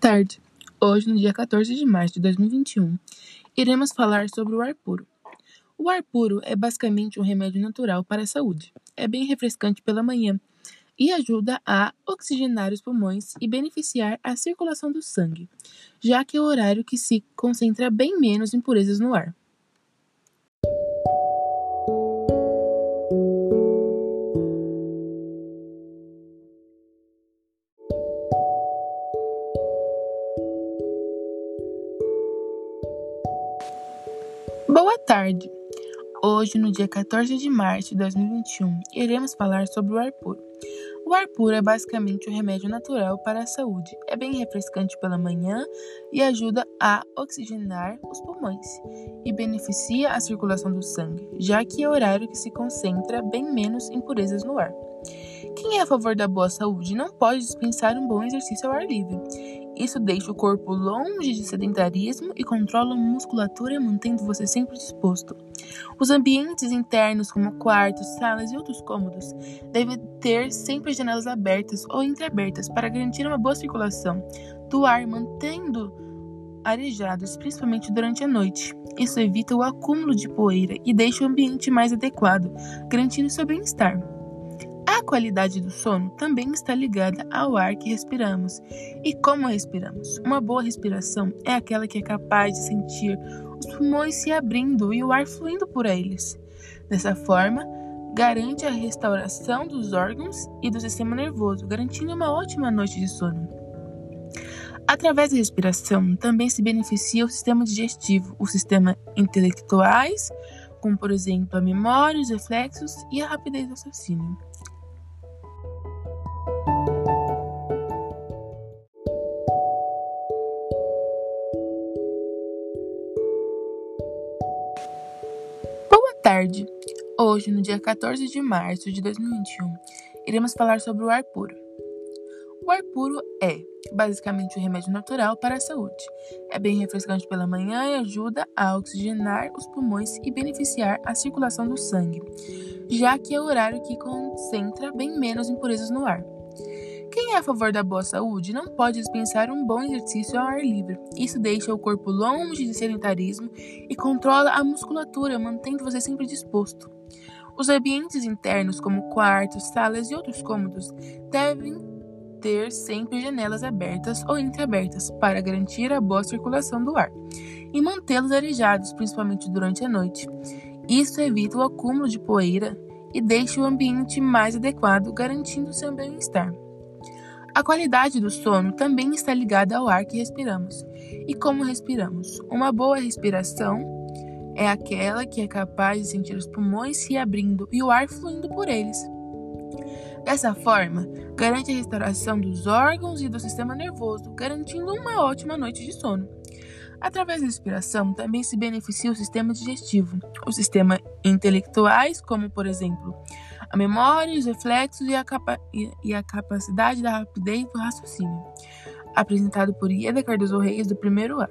tarde. Hoje, no dia 14 de março de 2021, iremos falar sobre o ar puro. O ar puro é basicamente um remédio natural para a saúde. É bem refrescante pela manhã e ajuda a oxigenar os pulmões e beneficiar a circulação do sangue, já que é o horário que se concentra bem menos impurezas no ar. Boa tarde! Hoje, no dia 14 de março de 2021, iremos falar sobre o ar puro. O ar puro é basicamente um remédio natural para a saúde. É bem refrescante pela manhã e ajuda a oxigenar os pulmões e beneficia a circulação do sangue, já que é horário que se concentra bem menos impurezas no ar. Quem é a favor da boa saúde não pode dispensar um bom exercício ao ar livre. Isso deixa o corpo longe de sedentarismo e controla a musculatura, mantendo você sempre disposto. Os ambientes internos, como quartos, salas e outros cômodos, devem ter sempre janelas abertas ou entreabertas para garantir uma boa circulação do ar, mantendo arejados, principalmente durante a noite. Isso evita o acúmulo de poeira e deixa o ambiente mais adequado, garantindo seu bem-estar. Qualidade do sono também está ligada ao ar que respiramos e como respiramos. Uma boa respiração é aquela que é capaz de sentir os pulmões se abrindo e o ar fluindo por eles. Dessa forma, garante a restauração dos órgãos e do sistema nervoso, garantindo uma ótima noite de sono. Através da respiração, também se beneficia o sistema digestivo, o sistema intelectuais, como por exemplo a memória, os reflexos e a rapidez do raciocínio. Tarde. Hoje, no dia 14 de março de 2021, iremos falar sobre o ar puro. O ar puro é basicamente um remédio natural para a saúde. É bem refrescante pela manhã e ajuda a oxigenar os pulmões e beneficiar a circulação do sangue, já que é o horário que concentra bem menos impurezas no ar. Quem é a favor da boa saúde não pode dispensar um bom exercício ao ar livre. Isso deixa o corpo longe de sedentarismo e controla a musculatura, mantendo você sempre disposto. Os ambientes internos, como quartos, salas e outros cômodos, devem ter sempre janelas abertas ou entreabertas para garantir a boa circulação do ar e mantê-los arejados, principalmente durante a noite. Isso evita o acúmulo de poeira e deixa o ambiente mais adequado, garantindo seu bem-estar. A qualidade do sono também está ligada ao ar que respiramos e como respiramos. Uma boa respiração é aquela que é capaz de sentir os pulmões se abrindo e o ar fluindo por eles. Dessa forma, garante a restauração dos órgãos e do sistema nervoso, garantindo uma ótima noite de sono. Através da respiração, também se beneficia o sistema digestivo, o sistema intelectuais, como por exemplo a memória, os reflexos e a, capa e a capacidade da rapidez do raciocínio, apresentado por Ieda Cardoso Reis do primeiro A.